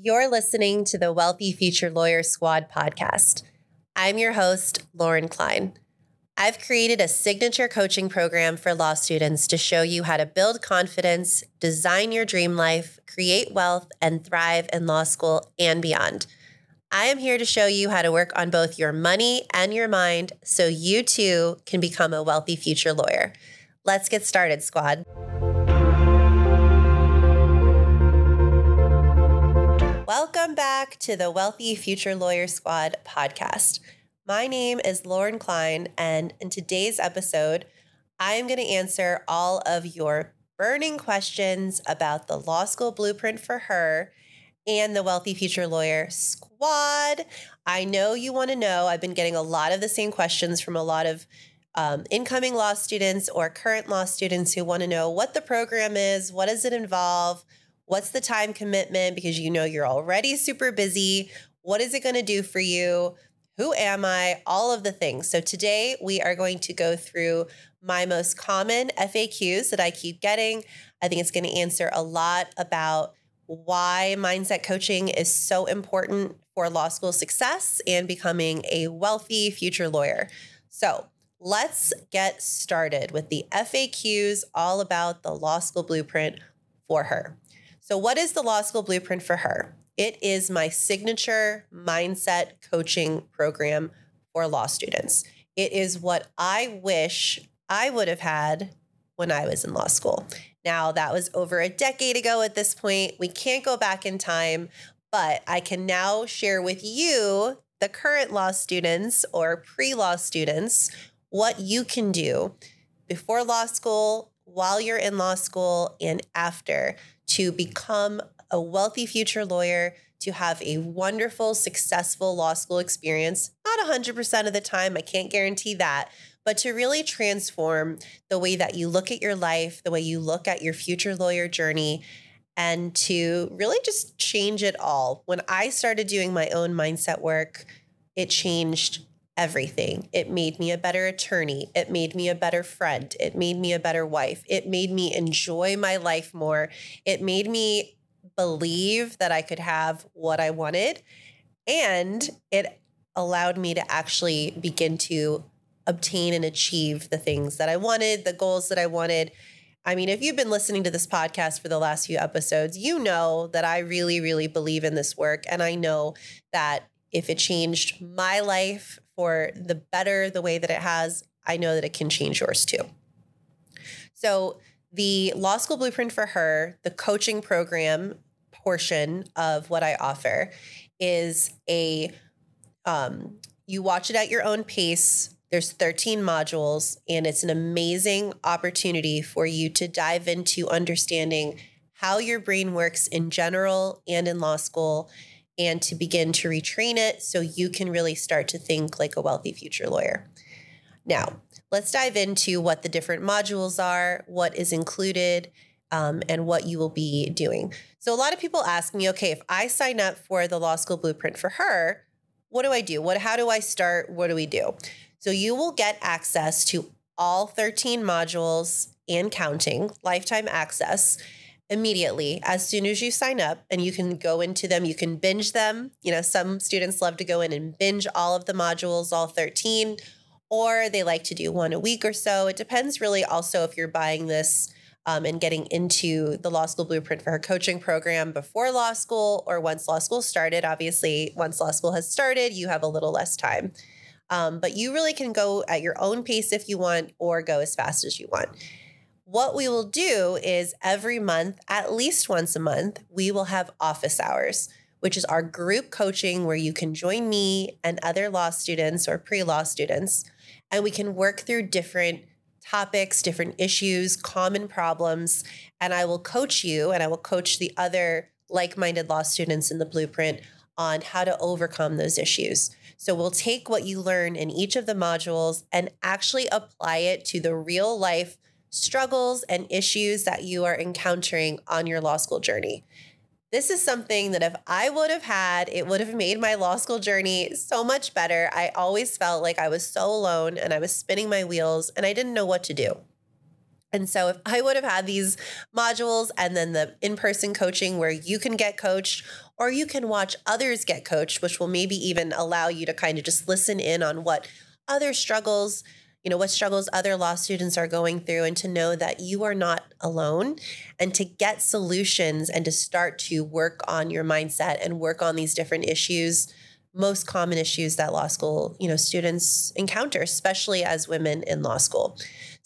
You're listening to the Wealthy Future Lawyer Squad podcast. I'm your host, Lauren Klein. I've created a signature coaching program for law students to show you how to build confidence, design your dream life, create wealth, and thrive in law school and beyond. I am here to show you how to work on both your money and your mind so you too can become a wealthy future lawyer. Let's get started, squad. Welcome back to the Wealthy Future Lawyer Squad podcast. My name is Lauren Klein, and in today's episode, I am going to answer all of your burning questions about the law school blueprint for her and the Wealthy Future Lawyer Squad. I know you want to know. I've been getting a lot of the same questions from a lot of um, incoming law students or current law students who want to know what the program is, what does it involve, What's the time commitment? Because you know you're already super busy. What is it going to do for you? Who am I? All of the things. So today we are going to go through my most common FAQs that I keep getting. I think it's going to answer a lot about why mindset coaching is so important for law school success and becoming a wealthy future lawyer. So, let's get started with the FAQs all about the law school blueprint for her. So, what is the law school blueprint for her? It is my signature mindset coaching program for law students. It is what I wish I would have had when I was in law school. Now, that was over a decade ago at this point. We can't go back in time, but I can now share with you, the current law students or pre law students, what you can do before law school, while you're in law school, and after to become a wealthy future lawyer, to have a wonderful, successful law school experience. Not 100% of the time, I can't guarantee that, but to really transform the way that you look at your life, the way you look at your future lawyer journey, and to really just change it all. When I started doing my own mindset work, it changed everything. It made me a better attorney. It made me a better friend. It made me a better wife. It made me enjoy my life more. It made me believe that I could have what I wanted. And it allowed me to actually begin to obtain and achieve the things that I wanted, the goals that I wanted. I mean, if you've been listening to this podcast for the last few episodes, you know that I really, really believe in this work. And I know that if it changed my life for the better, the way that it has, I know that it can change yours too. So, the law school blueprint for her, the coaching program portion of what I offer is a um, you watch it at your own pace. There's 13 modules, and it's an amazing opportunity for you to dive into understanding how your brain works in general and in law school and to begin to retrain it so you can really start to think like a wealthy future lawyer. Now, let's dive into what the different modules are, what is included, um, and what you will be doing. So, a lot of people ask me, okay, if I sign up for the law school blueprint for her, what do I do? What, how do I start? What do we do? So, you will get access to all 13 modules and counting, lifetime access immediately. As soon as you sign up and you can go into them you can binge them. You know some students love to go in and binge all of the modules all 13 or they like to do one a week or so. It depends really also if you're buying this um, and getting into the law school blueprint for her coaching program before law school or once law school started. Obviously once law school has started you have a little less time. Um, but you really can go at your own pace if you want or go as fast as you want what we will do is every month, at least once a month, we will have office hours, which is our group coaching where you can join me and other law students or pre law students, and we can work through different topics, different issues, common problems. And I will coach you and I will coach the other like minded law students in the blueprint on how to overcome those issues. So we'll take what you learn in each of the modules and actually apply it to the real life struggles and issues that you are encountering on your law school journey. This is something that if I would have had, it would have made my law school journey so much better. I always felt like I was so alone and I was spinning my wheels and I didn't know what to do. And so, if I would have had these modules and then the in person coaching where you can get coached or you can watch others get coached, which will maybe even allow you to kind of just listen in on what other struggles, you know, what struggles other law students are going through and to know that you are not alone and to get solutions and to start to work on your mindset and work on these different issues most common issues that law school you know students encounter especially as women in law school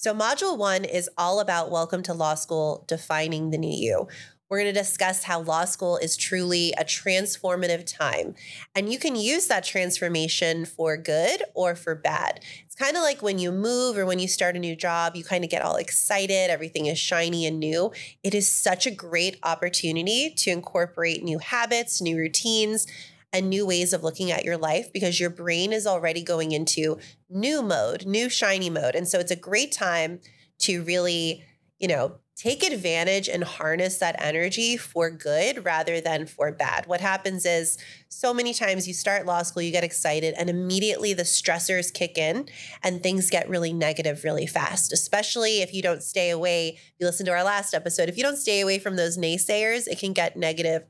so, Module one is all about Welcome to Law School, defining the new you. We're going to discuss how law school is truly a transformative time. And you can use that transformation for good or for bad. It's kind of like when you move or when you start a new job, you kind of get all excited, everything is shiny and new. It is such a great opportunity to incorporate new habits, new routines, and new ways of looking at your life because your brain is already going into new mode, new shiny mode. And so it's a great time to really, you know, take advantage and harness that energy for good rather than for bad. What happens is so many times you start law school, you get excited, and immediately the stressors kick in and things get really negative really fast, especially if you don't stay away. If you listen to our last episode, if you don't stay away from those naysayers, it can get negative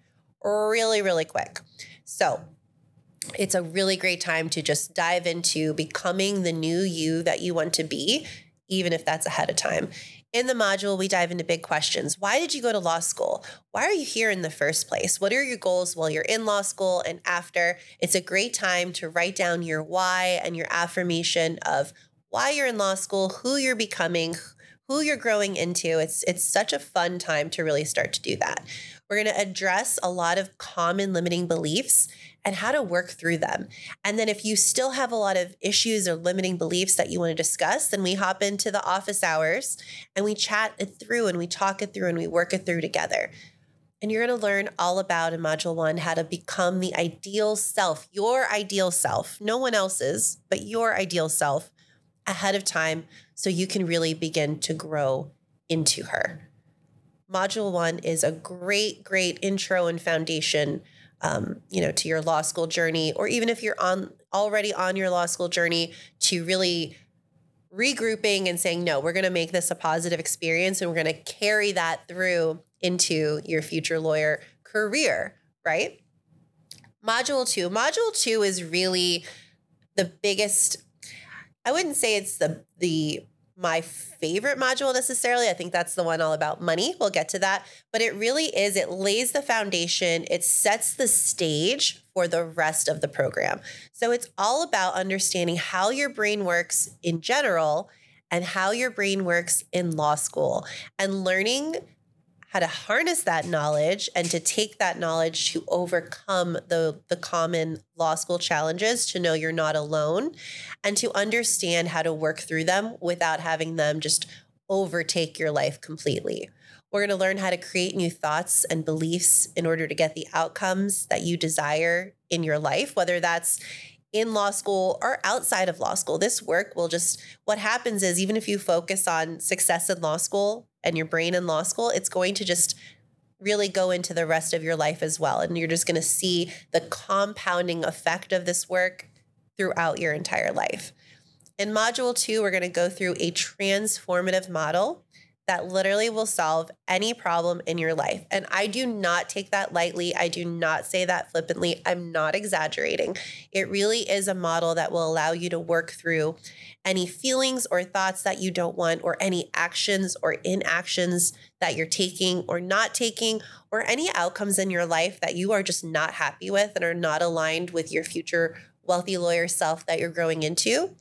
really, really quick. So, it's a really great time to just dive into becoming the new you that you want to be, even if that's ahead of time. In the module, we dive into big questions. Why did you go to law school? Why are you here in the first place? What are your goals while you're in law school and after? It's a great time to write down your why and your affirmation of why you're in law school, who you're becoming, who you're growing into. It's it's such a fun time to really start to do that. We're going to address a lot of common limiting beliefs and how to work through them. And then if you still have a lot of issues or limiting beliefs that you want to discuss, then we hop into the office hours and we chat it through and we talk it through and we work it through together. And you're going to learn all about in module one how to become the ideal self, your ideal self, no one else's, but your ideal self ahead of time so you can really begin to grow into her. Module one is a great, great intro and foundation um, you know, to your law school journey, or even if you're on already on your law school journey, to really regrouping and saying, no, we're going to make this a positive experience and we're going to carry that through into your future lawyer career, right? Module two. Module two is really the biggest, I wouldn't say it's the the my favorite module necessarily. I think that's the one all about money. We'll get to that. But it really is, it lays the foundation, it sets the stage for the rest of the program. So it's all about understanding how your brain works in general and how your brain works in law school and learning how to harness that knowledge and to take that knowledge to overcome the the common law school challenges to know you're not alone and to understand how to work through them without having them just overtake your life completely. We're going to learn how to create new thoughts and beliefs in order to get the outcomes that you desire in your life, whether that's in law school or outside of law school. This work will just, what happens is, even if you focus on success in law school and your brain in law school, it's going to just really go into the rest of your life as well. And you're just going to see the compounding effect of this work throughout your entire life. In module two, we're going to go through a transformative model that literally will solve any problem in your life. And I do not take that lightly. I do not say that flippantly. I'm not exaggerating. It really is a model that will allow you to work through any feelings or thoughts that you don't want, or any actions or inactions that you're taking or not taking, or any outcomes in your life that you are just not happy with and are not aligned with your future wealthy lawyer self that you're growing into.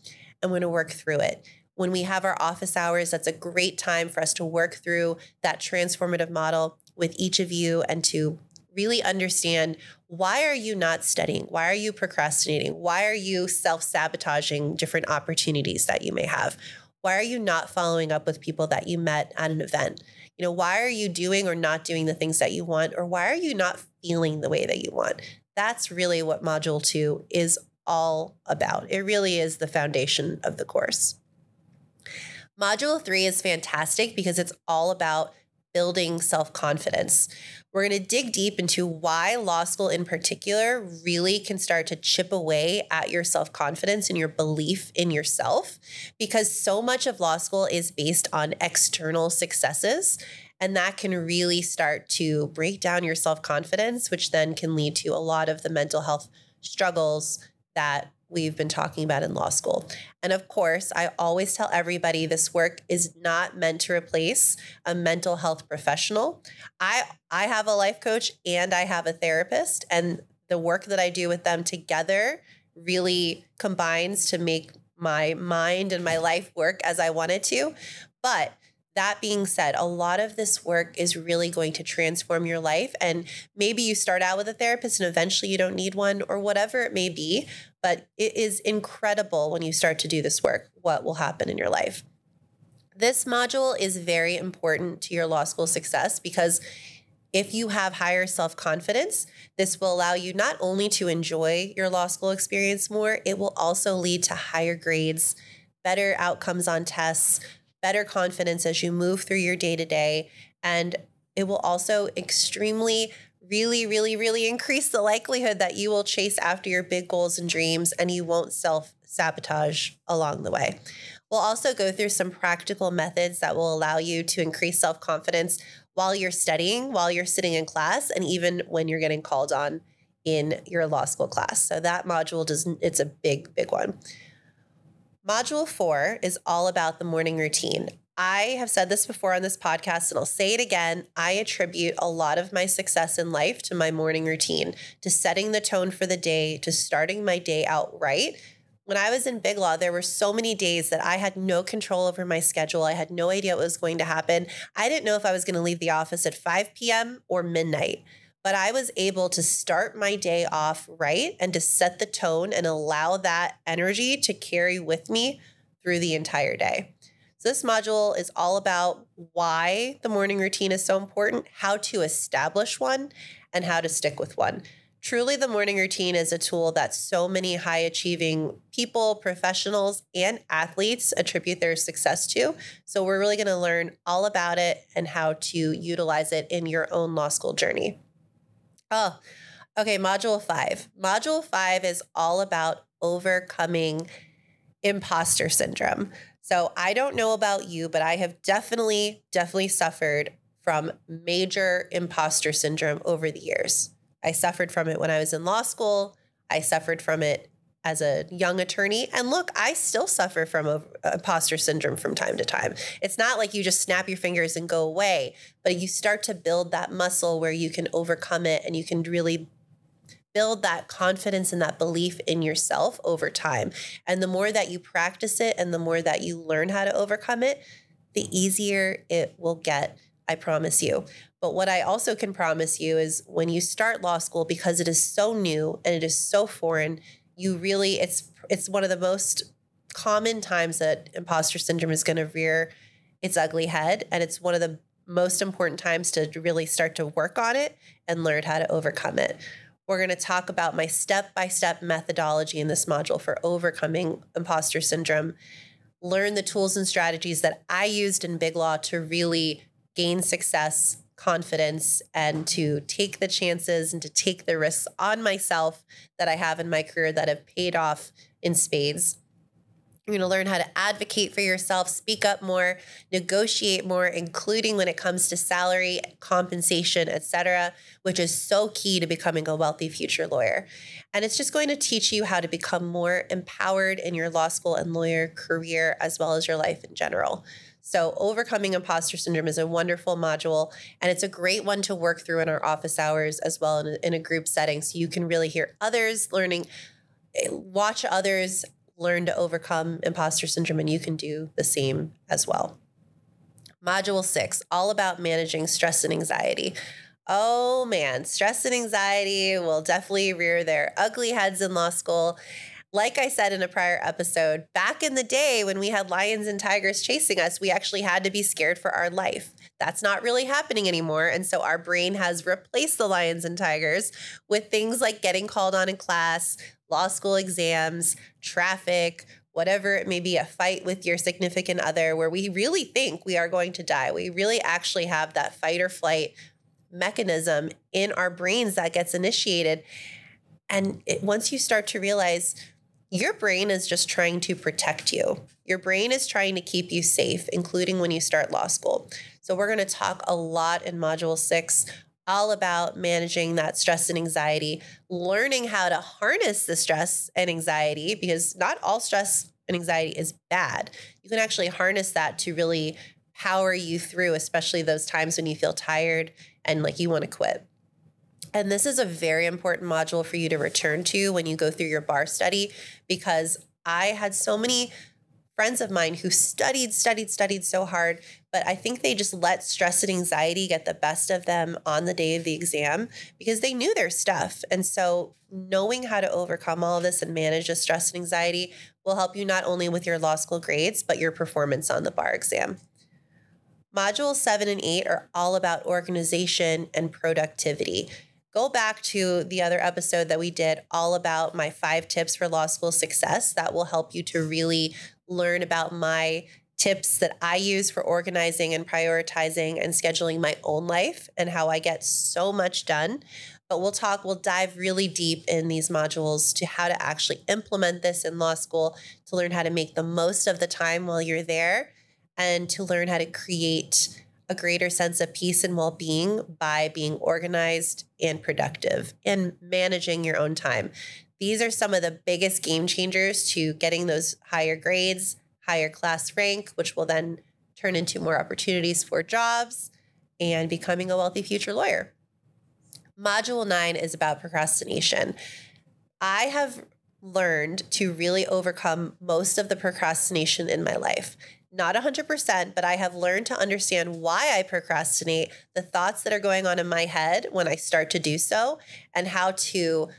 I'm going to work through it when we have our office hours, that's a great time for us to work through that transformative model with each of you and to really understand why are you not studying? Why are you procrastinating? Why are you self-sabotaging different opportunities that you may have? Why are you not following up with people that you met at an event? You know, why are you doing or not doing the things that you want or why are you not feeling the way that you want? That's really what module 2 is all about. It really is the foundation of the course. Module three is fantastic because it's all about building self confidence. We're going to dig deep into why law school in particular really can start to chip away at your self confidence and your belief in yourself, because so much of law school is based on external successes. And that can really start to break down your self confidence, which then can lead to a lot of the mental health struggles that we've been talking about in law school. And of course, I always tell everybody this work is not meant to replace a mental health professional. I I have a life coach and I have a therapist and the work that I do with them together really combines to make my mind and my life work as I want it to. But that being said, a lot of this work is really going to transform your life. And maybe you start out with a therapist and eventually you don't need one or whatever it may be. But it is incredible when you start to do this work, what will happen in your life. This module is very important to your law school success because if you have higher self confidence, this will allow you not only to enjoy your law school experience more, it will also lead to higher grades, better outcomes on tests, better confidence as you move through your day to day. And it will also extremely, really, really, really increase the likelihood that you will chase after your big goals and dreams and you won't self sabotage along the way. We'll also go through some practical methods that will allow you to increase self confidence while you're studying, while you're sitting in class, and even when you're getting called on in your law school class. So that module does it's a big big one. Module 4 is all about the morning routine. I have said this before on this podcast and I'll say it again. I attribute a lot of my success in life to my morning routine, to setting the tone for the day, to starting my day out right. When I was in Big Law, there were so many days that I had no control over my schedule. I had no idea what was going to happen. I didn't know if I was going to leave the office at 5 p.m. or midnight but I was able to start my day off right and to set the tone and allow that energy to carry with me through the entire day. So, this module is all about why the morning routine is so important, how to establish one, and how to stick with one. Truly, the morning routine is a tool that so many high achieving people, professionals, and athletes attribute their success to. So, we're really going to learn all about it and how to utilize it in your own law school journey. Oh, okay. Module five. Module five is all about overcoming imposter syndrome. So I don't know about you, but I have definitely, definitely suffered from major imposter syndrome over the years. I suffered from it when I was in law school. I suffered from it as a young attorney. And look, I still suffer from imposter syndrome from time to time. It's not like you just snap your fingers and go away, but you start to build that muscle where you can overcome it and you can really build that confidence and that belief in yourself over time. And the more that you practice it and the more that you learn how to overcome it, the easier it will get. I promise you. But what I also can promise you is when you start law school, because it is so new and it is so foreign, you really it's it's one of the most common times that imposter syndrome is going to rear its ugly head and it's one of the most important times to really start to work on it and learn how to overcome it. We're going to talk about my step by step methodology in this module for overcoming imposter syndrome. Learn the tools and strategies that I used in Big Law to really gain success confidence and to take the chances and to take the risks on myself that I have in my career that have paid off in spades. You're going to learn how to advocate for yourself, speak up more, negotiate more, including when it comes to salary, compensation, etc., which is so key to becoming a wealthy future lawyer. And it's just going to teach you how to become more empowered in your law school and lawyer career as well as your life in general. So, overcoming imposter syndrome is a wonderful module, and it's a great one to work through in our office hours as well in a, in a group setting. So, you can really hear others learning, eh, watch others learn to overcome imposter syndrome, and you can do the same as well. Module six, all about managing stress and anxiety. Oh man, stress and anxiety will definitely rear their ugly heads in law school. Like I said in a prior episode, back in the day when we had lions and tigers chasing us, we actually had to be scared for our life. That's not really happening anymore. And so our brain has replaced the lions and tigers with things like getting called on in class, law school exams, traffic, whatever it may be, a fight with your significant other where we really think we are going to die. We really actually have that fight or flight mechanism in our brains that gets initiated. And it, once you start to realize your brain is just trying to protect you, your brain is trying to keep you safe, including when you start law school. So, we're going to talk a lot in Module Six all about managing that stress and anxiety, learning how to harness the stress and anxiety, because not all stress and anxiety is bad. You can actually harness that to really power you through, especially those times when you feel tired and like you want to quit. And this is a very important module for you to return to when you go through your bar study because I had so many friends of mine who studied, studied, studied so hard, but I think they just let stress and anxiety get the best of them on the day of the exam because they knew their stuff. And so, knowing how to overcome all of this and manage the stress and anxiety will help you not only with your law school grades, but your performance on the bar exam. Modules seven and eight are all about organization and productivity go back to the other episode that we did all about my five tips for law school success that will help you to really learn about my tips that I use for organizing and prioritizing and scheduling my own life and how I get so much done. But we'll talk, we'll dive really deep in these modules to how to actually implement this in law school, to learn how to make the most of the time while you're there, and to learn how to create a greater sense of peace and well being by being organized and productive and managing your own time. These are some of the biggest game changers to getting those higher grades, higher class rank, which will then turn into more opportunities for jobs and becoming a wealthy future lawyer. Module nine is about procrastination. I have learned to really overcome most of the procrastination in my life. Not 100%, but I have learned to understand why I procrastinate, the thoughts that are going on in my head when I start to do so, and how to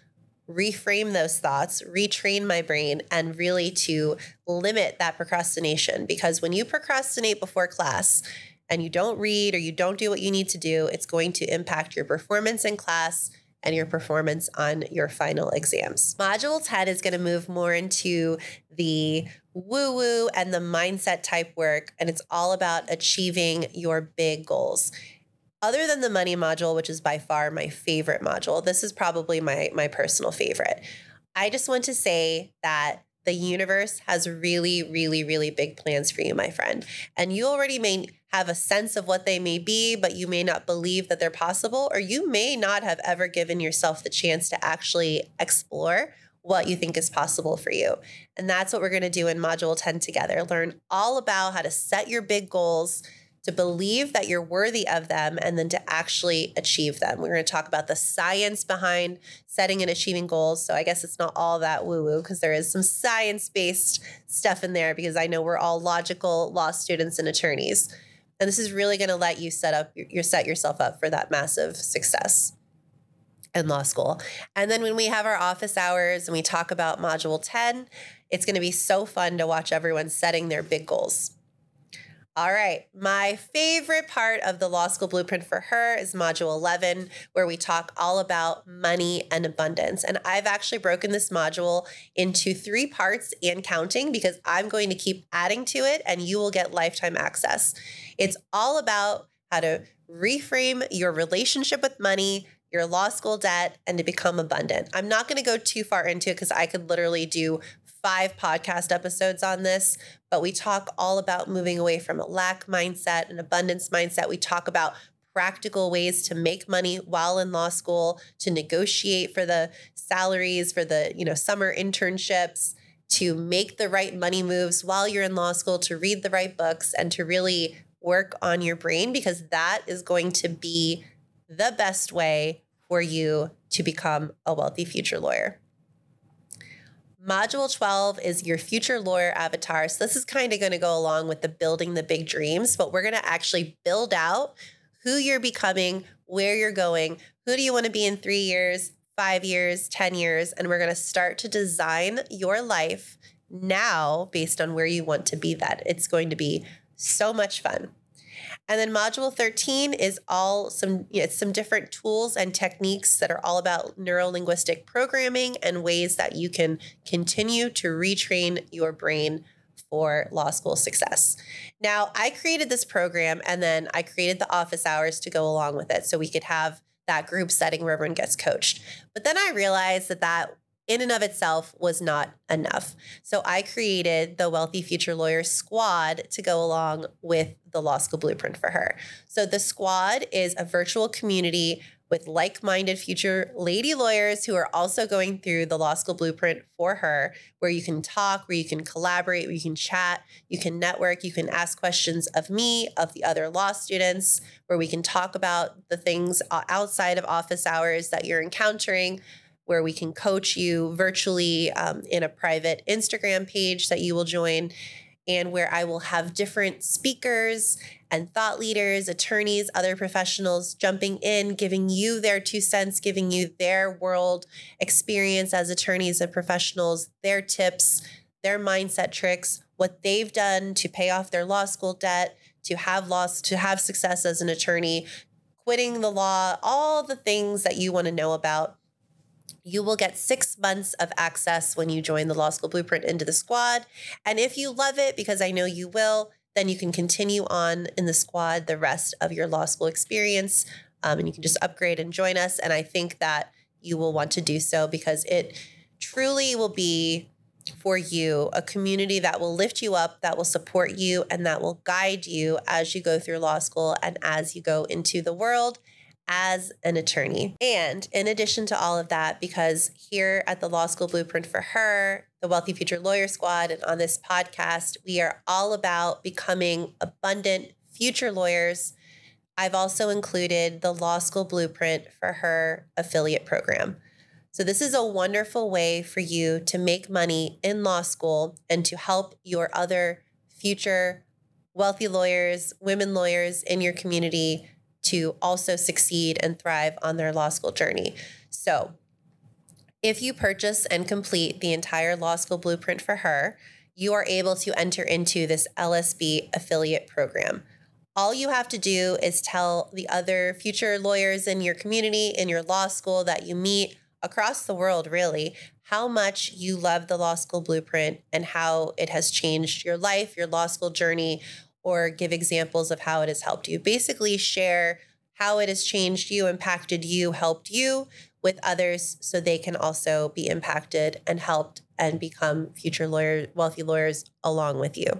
reframe those thoughts, retrain my brain, and really to limit that procrastination. Because when you procrastinate before class and you don't read or you don't do what you need to do, it's going to impact your performance in class and your performance on your final exams. Module 10 is going to move more into the woo woo and the mindset type work, and it's all about achieving your big goals other than the money module, which is by far my favorite module, this is probably my my personal favorite. I just want to say that the universe has really, really, really big plans for you, my friend. And you already may have a sense of what they may be, but you may not believe that they're possible, or you may not have ever given yourself the chance to actually explore what you think is possible for you. And that's what we're going to do in Module 10 together. Learn all about how to set your big goals to believe that you're worthy of them and then to actually achieve them. We're going to talk about the science behind setting and achieving goals. So I guess it's not all that woo woo because there is some science based stuff in there because I know we're all logical law students and attorneys. And this is really going to let you set up your set yourself up for that massive success in law school. And then when we have our office hours and we talk about module 10, it's going to be so fun to watch everyone setting their big goals. All right. My favorite part of the law school blueprint for her is module 11, where we talk all about money and abundance. And I've actually broken this module into three parts and counting because I'm going to keep adding to it and you will get lifetime access. It's all about how to reframe your relationship with money, your law school debt, and to become abundant. I'm not going to go too far into it because I could literally do five podcast episodes on this, but we talk all about moving away from a lack mindset, an abundance mindset. We talk about practical ways to make money while in law school, to negotiate for the salaries, for the, you know, summer internships, to make the right money moves while you're in law school, to read the right books and to really work on your brain because that is going to be the best way for you to become a wealthy future lawyer. Module 12 is your future lawyer avatar. So, this is kind of going to go along with the building the big dreams, but we're going to actually build out who you're becoming, where you're going, who do you want to be in three years, five years, 10 years. And we're going to start to design your life now based on where you want to be that. It's going to be so much fun. And then module 13 is all some you know, it's some different tools and techniques that are all about neurolinguistic programming and ways that you can continue to retrain your brain for law school success. Now, I created this program and then I created the office hours to go along with it so we could have that group setting where everyone gets coached. But then I realized that that in and of itself was not enough. So I created the Wealthy Future Lawyer Squad to go along with the Law School Blueprint for her. So the squad is a virtual community with like minded future lady lawyers who are also going through the law school blueprint for her, where you can talk, where you can collaborate, where you can chat, you can network, you can ask questions of me, of the other law students, where we can talk about the things outside of office hours that you're encountering. Where we can coach you virtually um, in a private Instagram page that you will join and where I will have different speakers and thought leaders, attorneys, other professionals jumping in, giving you their two cents, giving you their world experience as attorneys and professionals, their tips, their mindset tricks, what they've done to pay off their law school debt, to have loss, to have success as an attorney, quitting the law, all the things that you want to know about you will get six months of access when you join the Law School Blueprint into the squad. And if you love it, because I know you will, then you can continue on in the squad the rest of your law school experience. Um, and you can just upgrade and join us. And I think that you will want to do so because it truly will be for you a community that will lift you up, that will support you, and that will guide you as you go through law school and as you go into the world as an attorney. And in addition to all of that, because here at the Law School Blueprint for Her, the Wealthy Future Lawyer Squad, and on this podcast, we are all about becoming abundant future lawyers. I've also included the Law School Blueprint for Her affiliate program. So, this is a wonderful way for you to make money in law school and to help your other future wealthy lawyers, women lawyers in your community to also succeed and thrive on their law school journey. So, if you purchase and complete the entire law school blueprint for her, you are able to enter into this LSB affiliate program. All you have to do is tell the other future lawyers in your community, in your law school that you meet across the world, really, how much you love the law school blueprint and how it has changed your life, your law school journey, or give examples of how it has helped you. Basically, share how it has changed you, impacted you, helped you with others so they can also be impacted and helped and become future lawyer wealthy lawyers along with you.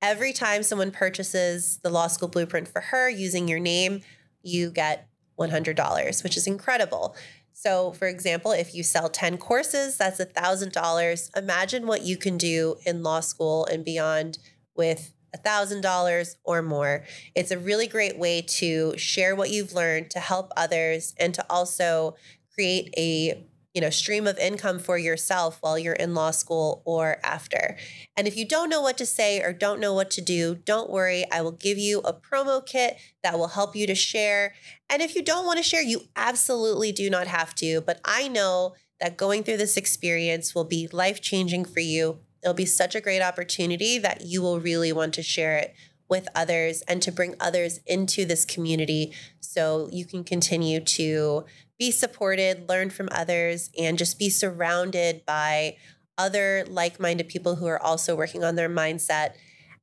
Every time someone purchases the law school blueprint for her using your name, you get $100, which is incredible. So, for example, if you sell 10 courses, that's $1,000. Imagine what you can do in law school and beyond with $1,000 or more. It's a really great way to share what you've learned to help others and to also create a you know stream of income for yourself while you're in law school or after. And if you don't know what to say or don't know what to do, don't worry, I will give you a promo kit that will help you to share. And if you don't want to share, you absolutely do not have to, but I know that going through this experience will be life-changing for you It'll be such a great opportunity that you will really want to share it with others and to bring others into this community so you can continue to be supported, learn from others, and just be surrounded by other like minded people who are also working on their mindset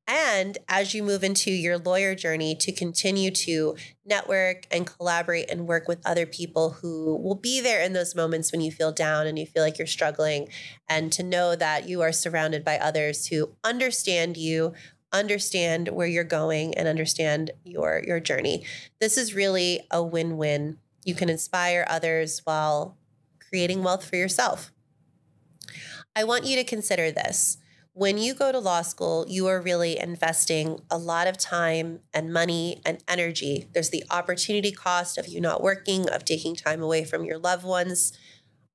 and as you move into your lawyer journey, to continue to network and collaborate and work with other people who will be there in those moments when you feel down and you feel like you're struggling, and to know that you are surrounded by others who understand you, understand where you're going, and understand your, your journey. This is really a win win. You can inspire others while creating wealth for yourself. I want you to consider this when you go to law school, you are really investing a lot of time and money and energy. There's the opportunity cost of you not working, of taking time away from your loved ones.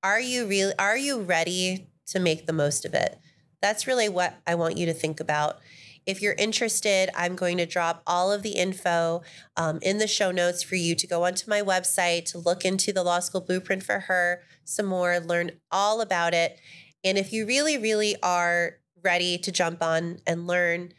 Are you really are you ready to make the most of it? That's really what I want you to think about. If you're interested, I'm going to drop all of the info um, in the show notes for you to go onto my website to look into the law school blueprint for her some more, learn all about it. And if you really, really are ready to jump on and learn,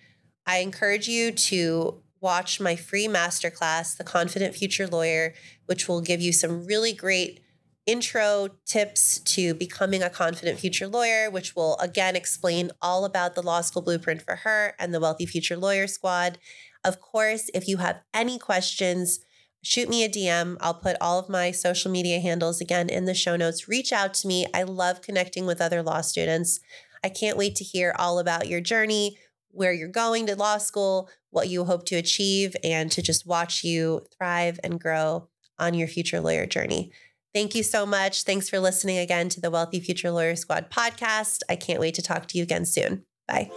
I encourage you to watch my free masterclass, The Confident Future Lawyer, which will give you some really great intro tips to becoming a confident future lawyer, which will again explain all about the law school blueprint for her and the Wealthy Future Lawyer Squad. Of course, if you have any questions, shoot me a DM. I'll put all of my social media handles again in the show notes. Reach out to me. I love connecting with other law students. I can't wait to hear all about your journey, where you're going to law school, what you hope to achieve, and to just watch you thrive and grow on your future lawyer journey. Thank you so much. Thanks for listening again to the Wealthy Future Lawyer Squad podcast. I can't wait to talk to you again soon. Bye.